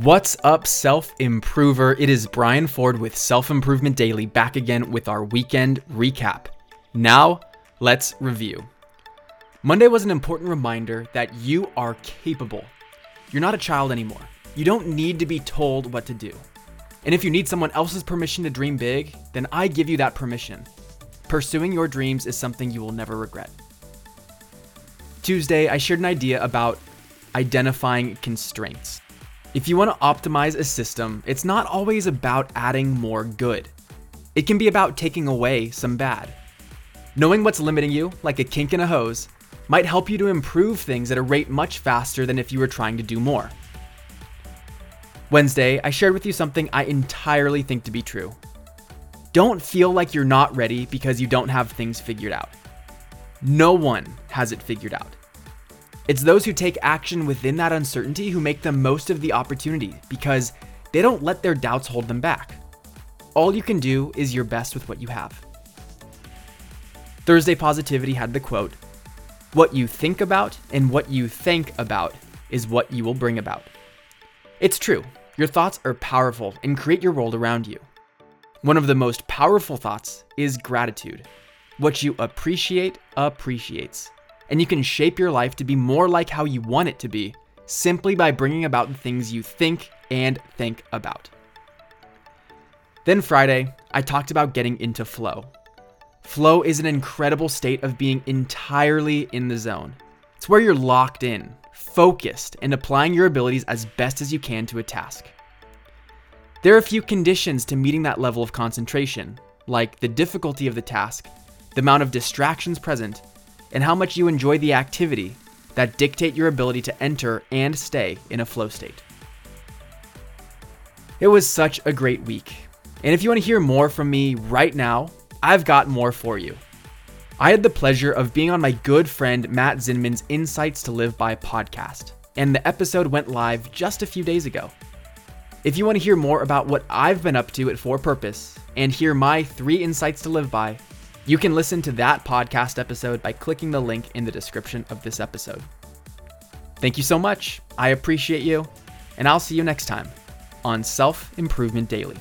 What's up, self improver? It is Brian Ford with Self Improvement Daily back again with our weekend recap. Now, let's review. Monday was an important reminder that you are capable. You're not a child anymore. You don't need to be told what to do. And if you need someone else's permission to dream big, then I give you that permission. Pursuing your dreams is something you will never regret. Tuesday, I shared an idea about identifying constraints. If you want to optimize a system, it's not always about adding more good. It can be about taking away some bad. Knowing what's limiting you, like a kink in a hose, might help you to improve things at a rate much faster than if you were trying to do more. Wednesday, I shared with you something I entirely think to be true. Don't feel like you're not ready because you don't have things figured out. No one has it figured out. It's those who take action within that uncertainty who make the most of the opportunity because they don't let their doubts hold them back. All you can do is your best with what you have. Thursday Positivity had the quote What you think about and what you think about is what you will bring about. It's true, your thoughts are powerful and create your world around you. One of the most powerful thoughts is gratitude. What you appreciate appreciates and you can shape your life to be more like how you want it to be simply by bringing about the things you think and think about. Then Friday, I talked about getting into flow. Flow is an incredible state of being entirely in the zone. It's where you're locked in, focused, and applying your abilities as best as you can to a task. There are a few conditions to meeting that level of concentration, like the difficulty of the task, the amount of distractions present, and how much you enjoy the activity that dictate your ability to enter and stay in a flow state. It was such a great week. And if you want to hear more from me right now, I've got more for you. I had the pleasure of being on my good friend Matt Zinman's Insights to Live By podcast, and the episode went live just a few days ago. If you want to hear more about what I've been up to at For Purpose and hear my three insights to live by, you can listen to that podcast episode by clicking the link in the description of this episode. Thank you so much. I appreciate you, and I'll see you next time on Self Improvement Daily.